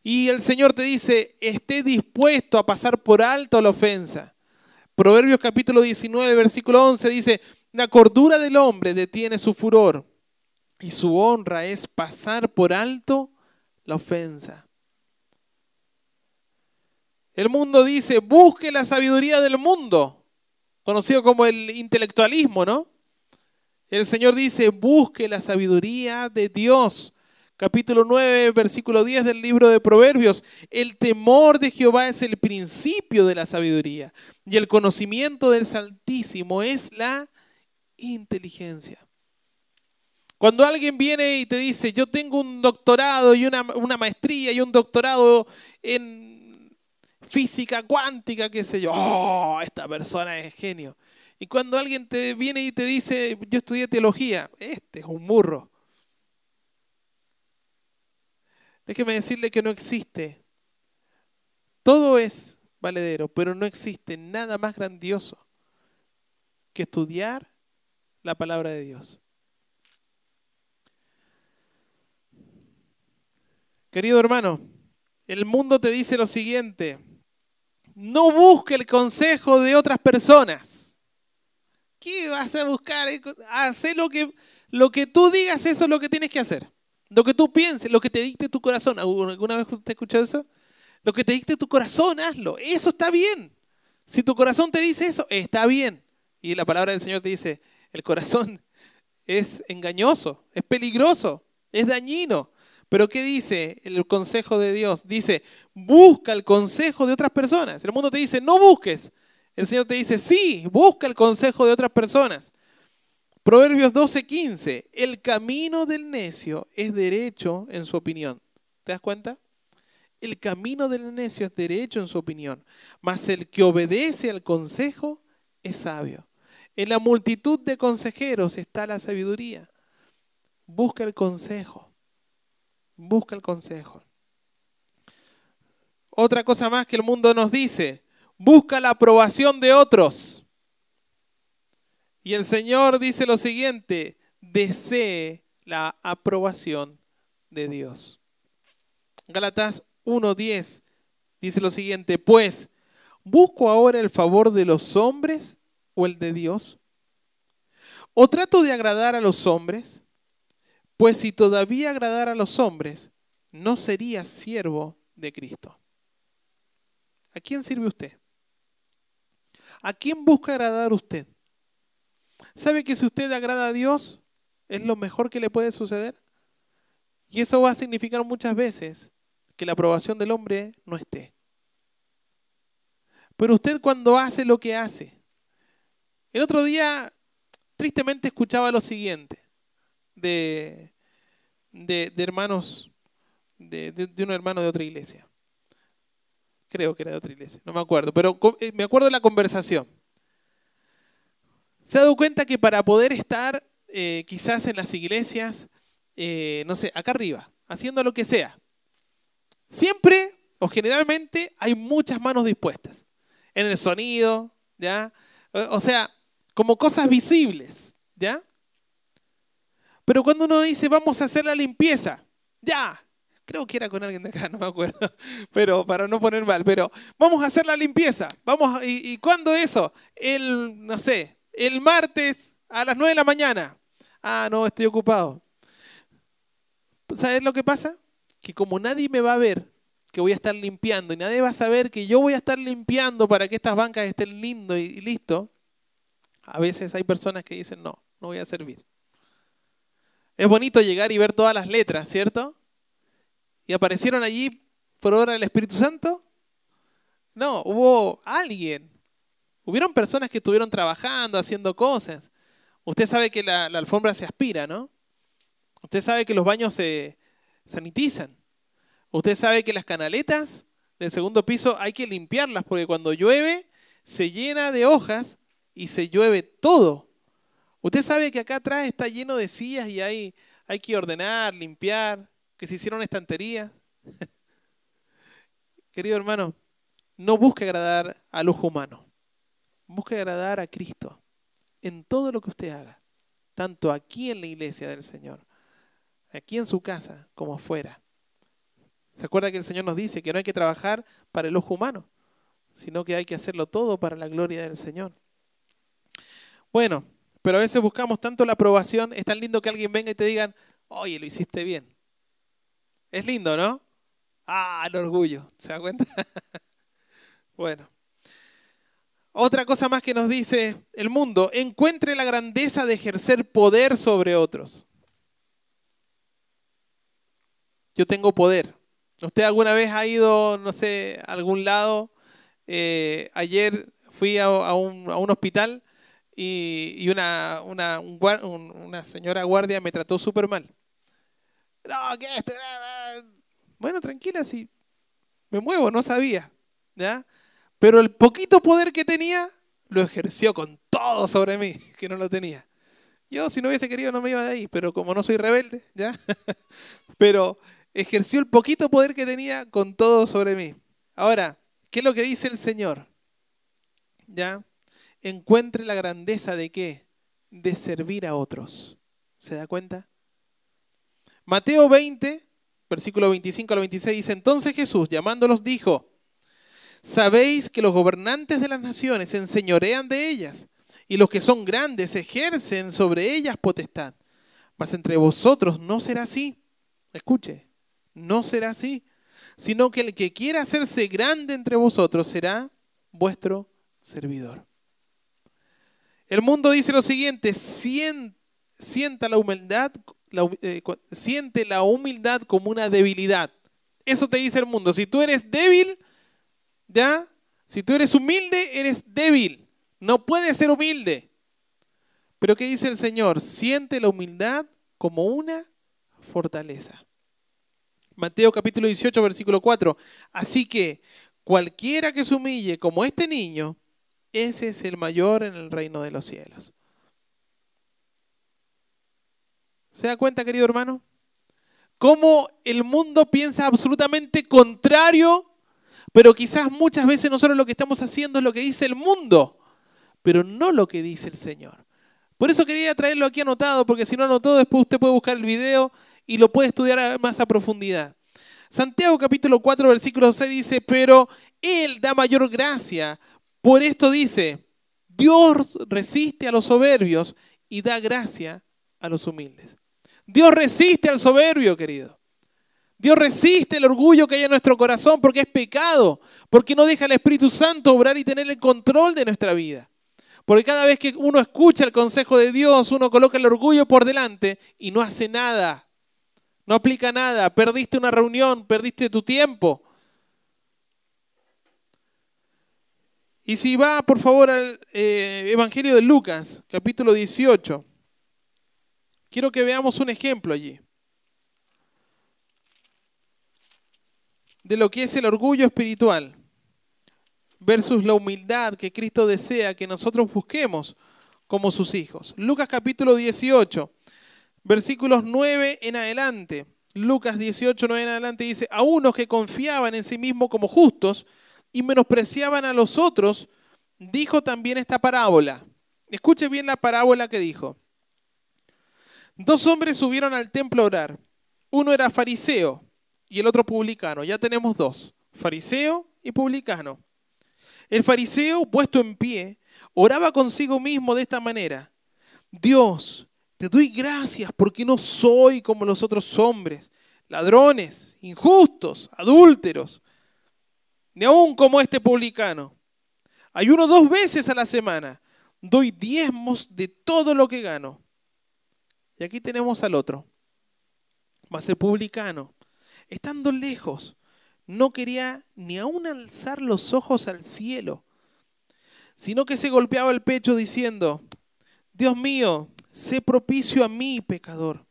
Y el Señor te dice, esté dispuesto a pasar por alto la ofensa. Proverbios capítulo 19 versículo 11 dice, la cordura del hombre detiene su furor y su honra es pasar por alto la ofensa. El mundo dice, busque la sabiduría del mundo, conocido como el intelectualismo, ¿no? El Señor dice, busque la sabiduría de Dios. Capítulo 9, versículo 10 del libro de Proverbios. El temor de Jehová es el principio de la sabiduría y el conocimiento del Santísimo es la inteligencia. Cuando alguien viene y te dice, yo tengo un doctorado y una, maestría y un doctorado en física cuántica, qué sé yo, oh, esta persona es genio. Y cuando alguien te viene y te dice, yo estudié teología, este es un burro. Déjeme decirle que no existe. Todo es valedero, pero no existe nada más grandioso que estudiar la palabra de Dios. Querido hermano, el mundo te dice lo siguiente, no busque el consejo de otras personas. ¿Qué vas a buscar? Haz lo que, lo que tú digas, eso es lo que tienes que hacer. Lo que tú pienses, lo que te dicte tu corazón. ¿Alguna vez te escuchado eso? Lo que te dicte tu corazón, hazlo. Eso está bien. Si tu corazón te dice eso, está bien. Y la palabra del Señor te dice, el corazón es engañoso, es peligroso, es dañino. Pero ¿qué dice el consejo de Dios? Dice, busca el consejo de otras personas. El mundo te dice, no busques. El Señor te dice, sí, busca el consejo de otras personas. Proverbios 12:15, el camino del necio es derecho en su opinión. ¿Te das cuenta? El camino del necio es derecho en su opinión, mas el que obedece al consejo es sabio. En la multitud de consejeros está la sabiduría. Busca el consejo. Busca el consejo. Otra cosa más que el mundo nos dice, busca la aprobación de otros. Y el Señor dice lo siguiente, desee la aprobación de Dios. Galatas 1.10 dice lo siguiente, pues, ¿busco ahora el favor de los hombres o el de Dios? ¿O trato de agradar a los hombres? Pues si todavía agradara a los hombres, no sería siervo de Cristo. ¿A quién sirve usted? ¿A quién busca agradar usted? ¿Sabe que si usted agrada a Dios, es lo mejor que le puede suceder? Y eso va a significar muchas veces que la aprobación del hombre no esté. Pero usted cuando hace lo que hace, el otro día tristemente escuchaba lo siguiente de, de, hermanos, de, de, un hermano de otra iglesia. Creo que era de otra iglesia, no me acuerdo, pero eh, me acuerdo de la conversación. Se ha dado cuenta que para poder estar eh, quizás en las iglesias, eh, no sé, acá arriba, haciendo lo que sea, Siempre o generalmente hay muchas manos dispuestas. En el sonido, ¿ya? O sea, como cosas visibles, ¿ya? Pero cuando uno dice, vamos a hacer la limpieza, ya, creo que era con alguien de acá, no me acuerdo, pero para no poner mal, pero vamos a hacer la limpieza, vamos, ¿y, y cuándo eso? El, no sé, el martes a las 9 de la mañana. Ah, no, estoy ocupado. ¿Sabes lo que pasa? que como nadie me va a ver que voy a estar limpiando y nadie va a saber que yo voy a estar limpiando para que estas bancas estén lindo y, listo, a veces hay personas que dicen, no, no voy a servir. Es bonito llegar y ver todas las letras, ¿cierto? ¿Y aparecieron allí por obra del Espíritu Santo? No, hubo alguien. Hubieron personas que estuvieron trabajando, haciendo cosas. Usted sabe que la, alfombra se aspira, ¿no? Usted sabe que los baños se, sanitizan. Usted sabe que las canaletas del segundo piso hay que limpiarlas porque cuando llueve se llena de hojas y se llueve todo. Usted sabe que acá atrás está lleno de sillas y hay, hay que ordenar, limpiar, que se hicieron estanterías. Querido hermano, no busque agradar al ojo humano. Busque agradar a Cristo en todo lo que usted haga, tanto aquí en la iglesia del Señor aquí en su casa como afuera. ¿Se acuerda que el Señor nos dice que no hay que trabajar para el ojo humano, sino que hay que hacerlo todo para la gloria del Señor? Bueno, pero a veces buscamos tanto la aprobación, es tan lindo que alguien venga y te digan, oye, lo hiciste bien. Es lindo, ¿no? Ah, el orgullo, ¿se da cuenta? bueno. Otra cosa más que nos dice el mundo, encuentre la grandeza de ejercer poder sobre otros. yo tengo poder. ¿Usted alguna vez ha ido, no sé, a algún lado? Eh, ayer fui a, un, hospital y, una, señora guardia me trató súper mal. No, ¿qué esto? Bueno, tranquila, sí. Me muevo, no sabía. ¿ya? Pero el poquito poder que tenía lo ejerció con todo sobre mí, que no lo tenía. Yo, si no hubiese querido, no me iba de ahí, pero como no soy rebelde, ¿ya? pero ejerció el poquito poder que tenía con todo sobre mí. Ahora, ¿qué es lo que dice el Señor? ¿Ya? Encuentre la grandeza de qué? De servir a otros. ¿Se da cuenta? Mateo 20, versículo 25 al 26 dice, entonces Jesús, llamándolos, dijo, sabéis que los gobernantes de las naciones se enseñorean de ellas, y los que son grandes ejercen sobre ellas potestad. Mas entre vosotros no será así. Escuche, no será así, sino que el que quiera hacerse grande entre vosotros será vuestro servidor. El mundo dice lo siguiente, sienta la humildad, eh, siente la humildad como una debilidad. Eso te dice el mundo. Si tú eres débil, ¿ya? Si tú eres humilde, eres débil. No puedes ser humilde. Pero ¿qué dice el Señor? Siente la humildad como una fortaleza. Mateo capítulo 18, versículo 4. Así que cualquiera que se humille como este niño, ese es el mayor en el reino de los cielos. ¿Se da cuenta, querido hermano? Cómo el mundo piensa absolutamente contrario, pero quizás muchas veces nosotros lo que estamos haciendo es lo que dice el mundo, pero no lo que dice el Señor. Por eso quería traerlo aquí anotado, porque si no anotó, después usted puede buscar el video y lo puede estudiar más a profundidad. Santiago capítulo 4, versículo 6 dice, pero Él da mayor gracia. Por esto dice, Dios resiste a los soberbios y da gracia a los humildes. Dios resiste al soberbio, querido. Dios resiste el orgullo que hay en nuestro corazón porque es pecado, porque no deja al Espíritu Santo obrar y tener el control de nuestra vida. Porque cada vez que uno escucha el consejo de Dios, uno coloca el orgullo por delante y no hace nada. No aplica nada. Perdiste una reunión, perdiste tu tiempo. Y si va, por favor, al eh, Evangelio de Lucas, capítulo 18. Quiero que veamos un ejemplo allí. De lo que es el orgullo espiritual versus la humildad que Cristo desea que nosotros busquemos como sus hijos. Lucas capítulo 18, versículos 9 en adelante. Lucas 18, 9 en adelante dice, a unos que confiaban en sí mismos como justos y menospreciaban a los otros, dijo también esta parábola. Escuche bien la parábola que dijo. Dos hombres subieron al templo a orar. Uno era fariseo y el otro publicano. Ya tenemos dos, fariseo y publicano. El fariseo, puesto en pie, oraba consigo mismo de esta manera. Dios, te doy gracias porque no soy como los otros hombres, ladrones, injustos, adúlteros, ni aun como este publicano. Ayuno dos veces a la semana, doy diezmos de todo lo que gano. Y aquí tenemos al otro. Mas el publicano, estando lejos, no quería ni aún alzar los ojos al cielo, sino que se golpeaba el pecho diciendo, Dios mío, sé propicio a mí, pecador.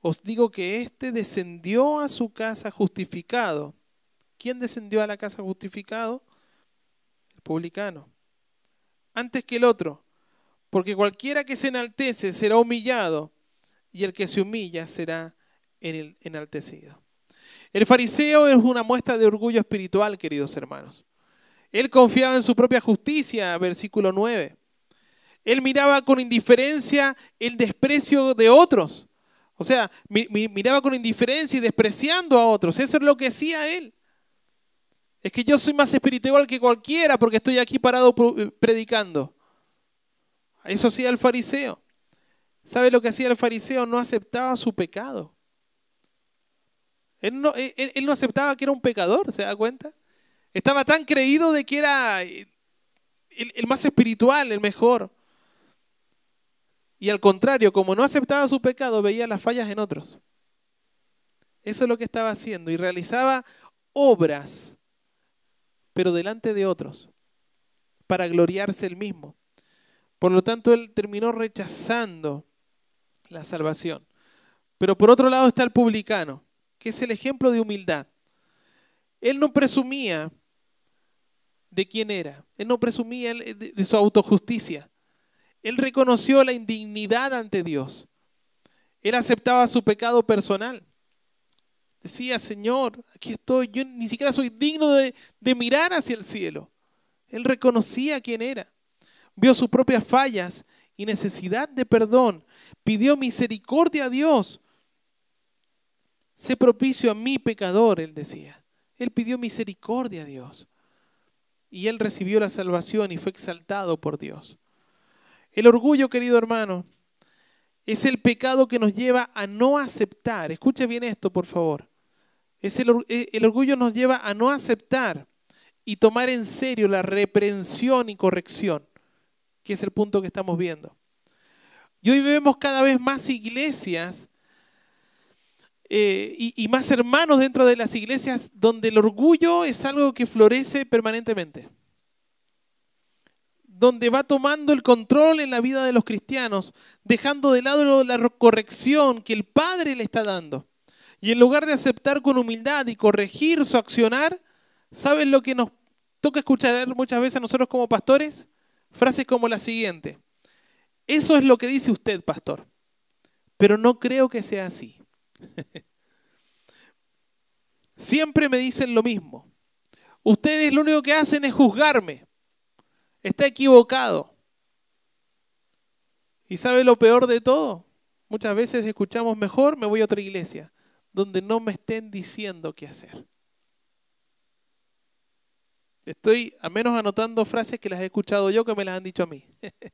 Os digo que éste descendió a su casa justificado. ¿Quién descendió a la casa justificado? El publicano. Antes que el otro porque cualquiera que se enaltece será humillado, y el que se humilla será enaltecido. El fariseo es una muestra de orgullo espiritual, queridos hermanos. Él confiaba en su propia justicia, versículo 9. Él miraba con indiferencia el desprecio de otros. O sea, miraba con indiferencia y despreciando a otros. Eso es lo que hacía él. Es que yo soy más espiritual que cualquiera porque estoy aquí parado predicando. Eso hacía el fariseo. ¿Sabe lo que hacía el fariseo? No aceptaba su pecado. Él no, aceptaba que era un pecador, ¿se da cuenta? Estaba tan creído de que era el, el más espiritual, el mejor. Y al contrario, como no aceptaba su pecado, veía las fallas en otros. Eso es lo que estaba haciendo. Y realizaba obras, pero delante de otros, para gloriarse él mismo. Por lo tanto, él terminó rechazando la salvación. Pero por otro lado está el publicano, es el ejemplo de humildad. Él no presumía de quién era, él no presumía de su autojusticia. Él reconoció la indignidad ante Dios. Él aceptaba su pecado personal. Decía, Señor, aquí estoy, yo ni siquiera soy digno de mirar hacia el cielo. Él reconocía quién era vio sus propias fallas y necesidad de perdón, pidió misericordia a Dios. Sé propicio a mi pecador, él decía. Él pidió misericordia a Dios. Y él recibió la salvación y fue exaltado por Dios. El orgullo, querido hermano, es el pecado que nos lleva a no aceptar. Escuche bien esto, por favor. Es el, el orgullo nos lleva a no aceptar y tomar en serio la reprensión y corrección que es el punto que estamos viendo. Y hoy vemos cada vez más iglesias eh, y, y más hermanos dentro de las iglesias donde el orgullo es algo que florece permanentemente donde va tomando el control en la vida de los cristianos, dejando de lado la corrección que el Padre le está dando. Y en lugar de aceptar con humildad y corregir su accionar, ¿saben lo que nos toca escuchar muchas veces a nosotros como pastores? Frases como la siguiente. Eso es lo que dice usted, pastor. Pero no creo que sea así. Siempre me dicen lo mismo. Ustedes lo único que hacen es juzgarme. Está equivocado. ¿Y sabe lo peor de todo? Muchas veces escuchamos mejor, me voy a otra iglesia, donde no me estén diciendo qué hacer. Estoy a menos anotando frases que las he escuchado yo que me las han dicho a mí.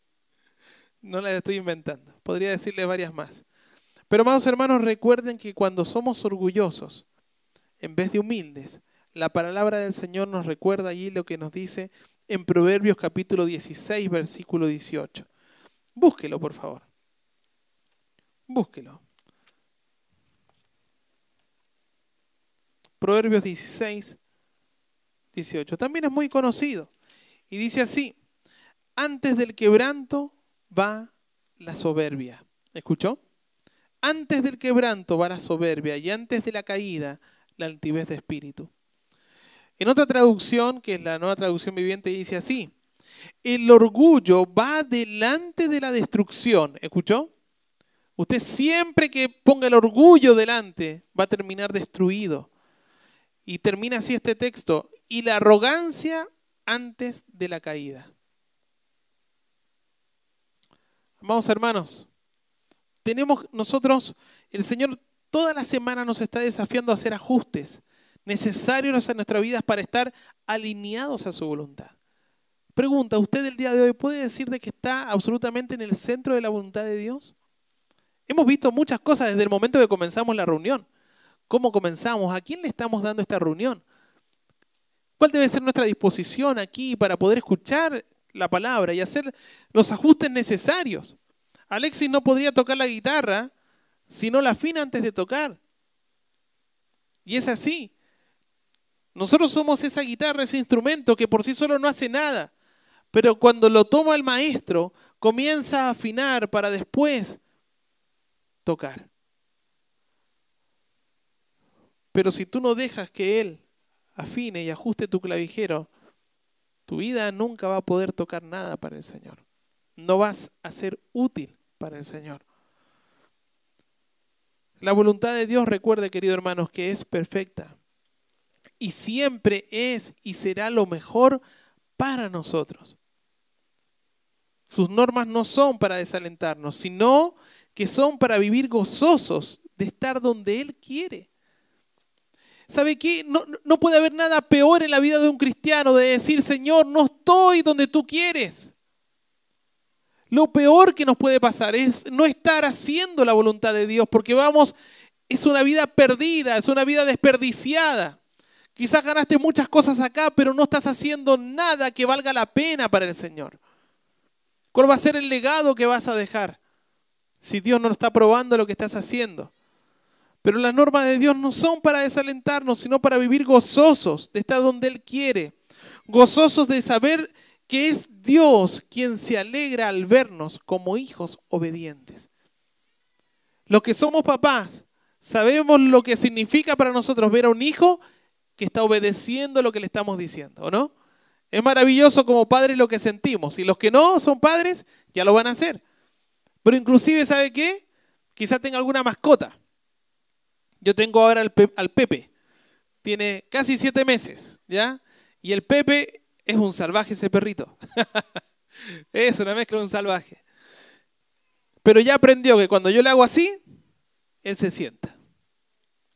no las estoy inventando. Podría decirles varias más. Pero, amados hermanos, recuerden que cuando somos orgullosos, en vez de humildes, la palabra del Señor nos recuerda allí lo que nos dice en Proverbios capítulo 16, versículo 18. Búsquelo, por favor. Búsquelo. Proverbios 16, 18. También es muy conocido. Y dice así, antes del quebranto va la soberbia. ¿Escuchó? Antes del quebranto va la soberbia y antes de la caída la altivez de espíritu. En otra traducción, que es la nueva traducción viviente, dice así, el orgullo va delante de la destrucción. ¿Escuchó? Usted siempre que ponga el orgullo delante va a terminar destruido. Y termina así este texto. Y la arrogancia antes de la caída. Vamos hermanos, tenemos nosotros, el Señor toda la semana nos está desafiando a hacer ajustes necesarios en nuestra vida para estar alineados a su voluntad. Pregunta, ¿usted el día de hoy puede decir de que está absolutamente en el centro de la voluntad de Dios? Hemos visto muchas cosas desde el momento que comenzamos la reunión. ¿Cómo comenzamos? ¿A quién le estamos dando esta reunión? ¿Cuál debe ser nuestra disposición aquí para poder escuchar la palabra y hacer los ajustes necesarios? Alexis no podría tocar la guitarra si no la afina antes de tocar. Y es así. Nosotros somos esa guitarra, ese instrumento que por sí solo no hace nada. Pero cuando lo toma el maestro, comienza a afinar para después tocar. Pero si tú no dejas que Él afine y ajuste tu clavijero, tu vida nunca va a poder tocar nada para el Señor. No vas a ser útil para el Señor. La voluntad de Dios, recuerde, queridos hermanos, que es perfecta. Y siempre es y será lo mejor para nosotros. Sus normas no son para desalentarnos, sino que son para vivir gozosos de estar donde Él quiere. ¿Sabe qué? No, no, puede haber nada peor en la vida de un cristiano de decir, Señor, no estoy donde tú quieres. Lo peor que nos puede pasar es no estar haciendo la voluntad de Dios, porque vamos, es una vida perdida, es una vida desperdiciada. Quizás ganaste muchas cosas acá, pero no estás haciendo nada que valga la pena para el Señor. ¿Cuál va a ser el legado que vas a dejar? Si Dios no está probando lo que estás haciendo. Pero las normas de Dios no son para desalentarnos, sino para vivir gozosos de estar donde Él quiere. Gozosos de saber que es Dios quien se alegra al vernos como hijos obedientes. Los que somos papás sabemos lo que significa para nosotros ver a un hijo que está obedeciendo lo que le estamos diciendo, ¿o no? Es maravilloso como padres lo que sentimos. Y los que no son padres, ya lo van a hacer. Pero inclusive, ¿sabe qué? Quizá tenga alguna mascota. Yo tengo ahora al Pepe. Tiene casi siete meses, ¿ya? Y el Pepe es un salvaje ese perrito. es una mezcla de un salvaje. Pero ya aprendió que cuando yo le hago así, él se sienta.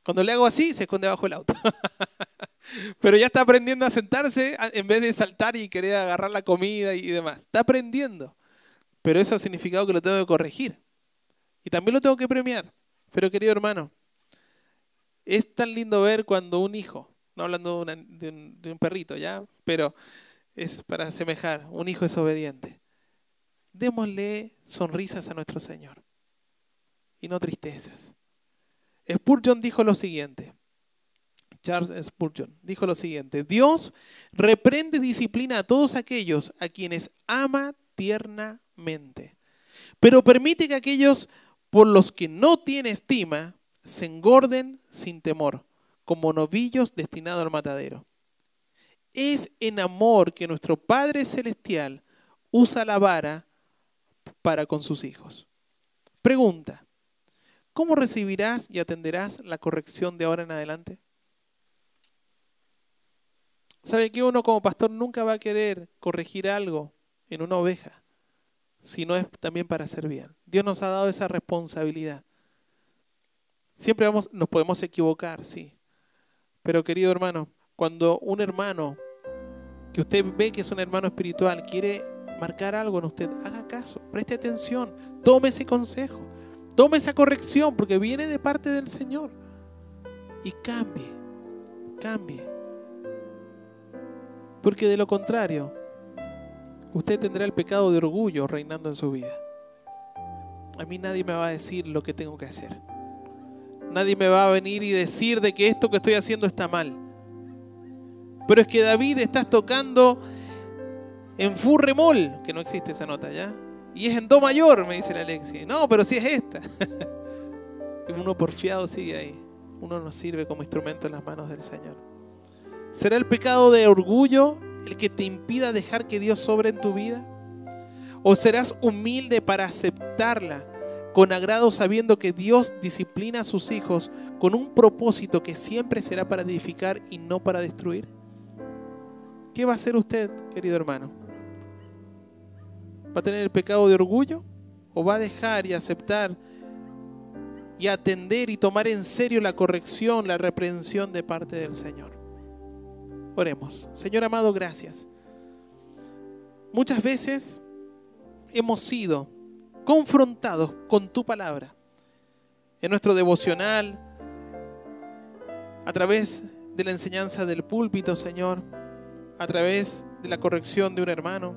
Cuando le hago así, se esconde bajo el auto. Pero ya está aprendiendo a sentarse en vez de saltar y querer agarrar la comida y demás. Está aprendiendo. Pero eso ha significado que lo tengo que corregir. Y también lo tengo que premiar. Pero querido hermano, es tan lindo ver cuando un hijo, no hablando de, un, de un perrito ya, pero es para asemejar, un hijo es obediente. Démosle sonrisas a nuestro Señor y no tristezas. Spurgeon dijo lo siguiente, Charles Spurgeon, dijo lo siguiente, Dios reprende disciplina a todos aquellos a quienes ama tiernamente, pero permite que aquellos por los que no tiene estima se engorden sin temor, como novillos destinados al matadero. Es en amor que nuestro Padre Celestial usa la vara para con sus hijos. Pregunta, ¿cómo recibirás y atenderás la corrección de ahora en adelante? ¿Sabe que uno como pastor nunca va a querer corregir algo en una oveja si no es también para hacer bien? Dios nos ha dado esa responsabilidad. Siempre vamos, nos podemos equivocar, sí. Pero querido hermano, cuando un hermano que usted ve que es un hermano espiritual quiere marcar algo en usted, haga caso, preste atención, tome ese consejo, tome esa corrección, porque viene de parte del Señor. Y cambie, cambie. Porque de lo contrario, usted tendrá el pecado de orgullo reinando en su vida. A mí nadie me va a decir lo que tengo que hacer. Nadie me va a venir y decir de que esto que estoy haciendo está mal. Pero es que David estás tocando en fu remol, que no existe esa nota ya. Y es en do mayor, me dice la Alexi. No, pero sí es esta. Uno porfiado sigue ahí. Uno nos sirve como instrumento en las manos del Señor. ¿Será el pecado de orgullo el que te impida dejar que Dios sobre en tu vida? ¿O serás humilde para aceptarla con agrado sabiendo que Dios disciplina a sus hijos con un propósito que siempre será para edificar y no para destruir? ¿Qué va a hacer usted, querido hermano? ¿Va a tener el pecado de orgullo? ¿O va a dejar y aceptar y atender y tomar en serio la corrección, la reprensión de parte del Señor? Oremos. Señor amado, gracias. Muchas veces hemos sido confrontados con tu palabra. En nuestro devocional, a través de la enseñanza del púlpito, Señor, a través de la corrección de un hermano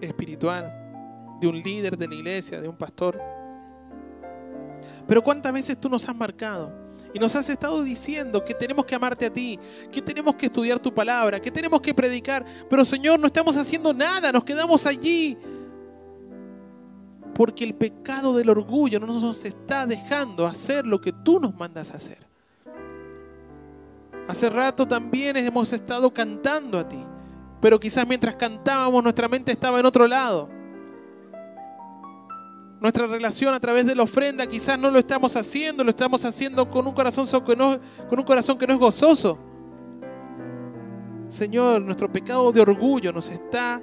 espiritual, de un líder de la iglesia, de un pastor. Pero cuántas veces tú nos has marcado y nos has estado diciendo que tenemos que amarte a ti, que tenemos que estudiar tu palabra, que tenemos que predicar. Pero Señor, no estamos haciendo nada, nos quedamos allí porque el pecado del orgullo no nos está dejando hacer lo que tú nos mandas hacer. Hace rato también hemos estado cantando a ti, pero quizás mientras cantábamos nuestra mente estaba en otro lado. Nuestra relación a través de la ofrenda quizás no lo estamos haciendo, lo estamos haciendo con un corazón con un corazón que no es gozoso. Señor, nuestro pecado de orgullo nos está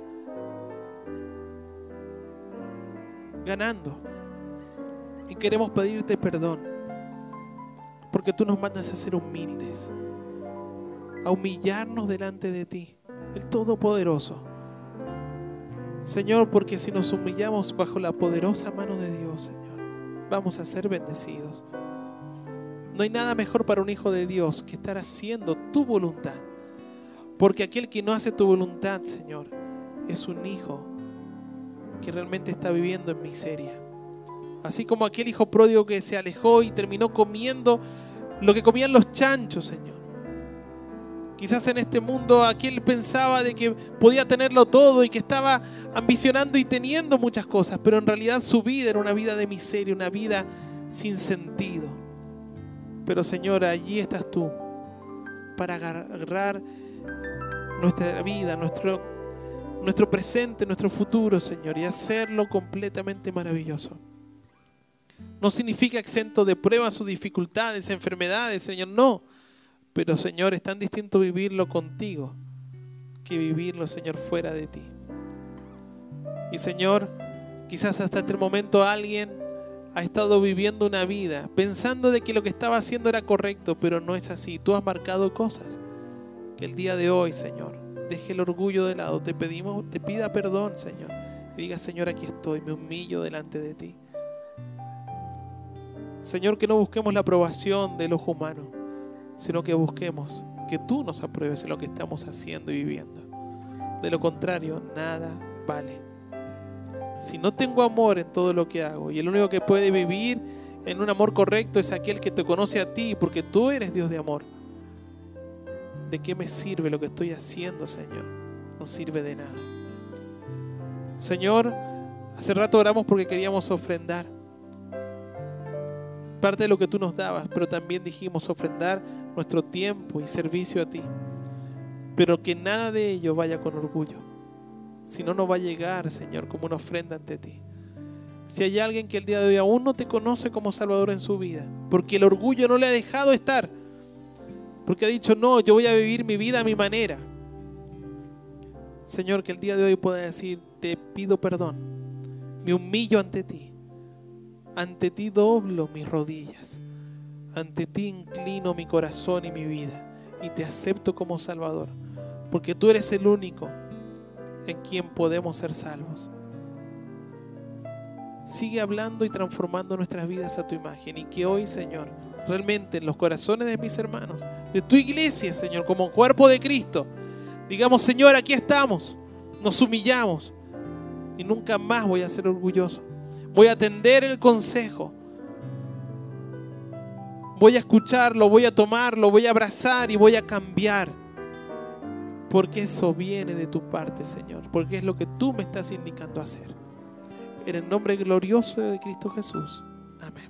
ganando. Y queremos pedirte perdón. Porque tú nos mandas a ser humildes. A humillarnos delante de ti, el Todopoderoso. Señor, porque si nos humillamos bajo la poderosa mano de Dios, Señor, vamos a ser bendecidos. No hay nada mejor para un hijo de Dios que estar haciendo tu voluntad. Porque aquel que no hace tu voluntad, Señor, es un hijo que realmente está viviendo en miseria. Así como aquel hijo pródigo que se alejó y terminó comiendo lo que comían los chanchos, Señor. Quizás en este mundo aquel pensaba de que podía tenerlo todo y que estaba ambicionando y teniendo muchas cosas, pero en realidad su vida era una vida de miseria, una vida sin sentido. Pero Señor, allí estás tú para agarrar nuestra vida, nuestro nuestro presente, nuestro futuro, Señor, y hacerlo completamente maravilloso. No significa exento de pruebas o dificultades, enfermedades, Señor, no. Pero, Señor, es tan distinto vivirlo contigo que vivirlo, Señor, fuera de ti. Y, Señor, quizás hasta este momento alguien ha estado viviendo una vida pensando de que lo que estaba haciendo era correcto, pero no es así. Tú has marcado cosas que el día de hoy, Señor, deje el orgullo de lado. Te pedimos, te pida perdón, Señor. Diga, Señor, aquí estoy, me humillo delante de ti. Señor, que no busquemos la aprobación de los humanos, sino que busquemos que tú nos apruebes en lo que estamos haciendo y viviendo. De lo contrario, nada vale. Si no tengo amor en todo lo que hago y el único que puede vivir en un amor correcto es aquel que te conoce a ti, porque tú eres Dios de amor ¿de qué me sirve lo que estoy haciendo, Señor? No sirve de nada. Señor, hace rato oramos porque queríamos ofrendar. parte de lo que tú nos dabas, pero también dijimos ofrendar nuestro tiempo y servicio a ti. Pero que nada de ello vaya con orgullo, si no nos va a llegar, Señor, como una ofrenda ante ti. Si hay alguien que el día de hoy aún no te conoce como Salvador en su vida, porque el orgullo no le ha dejado estar, porque ha dicho, no, yo voy a vivir mi vida a mi manera. Señor, que el día de hoy pueda decir, te pido perdón, me humillo ante ti, ante ti doblo mis rodillas, ante ti inclino mi corazón y mi vida. Y te acepto como Salvador, porque tú eres el único en quien podemos ser salvos. Sigue hablando y transformando nuestras vidas a tu imagen. Y que hoy, Señor, realmente en los corazones de mis hermanos, de tu iglesia, Señor, como cuerpo de Cristo, digamos, Señor, aquí estamos, nos humillamos y nunca más voy a ser orgulloso. Voy a atender el consejo. Voy a escucharlo, voy a tomarlo, voy a abrazar y voy a cambiar. Porque eso viene de tu parte, Señor. Porque es lo que tú me estás indicando hacer. En el nombre glorioso de Cristo Jesús. Amén.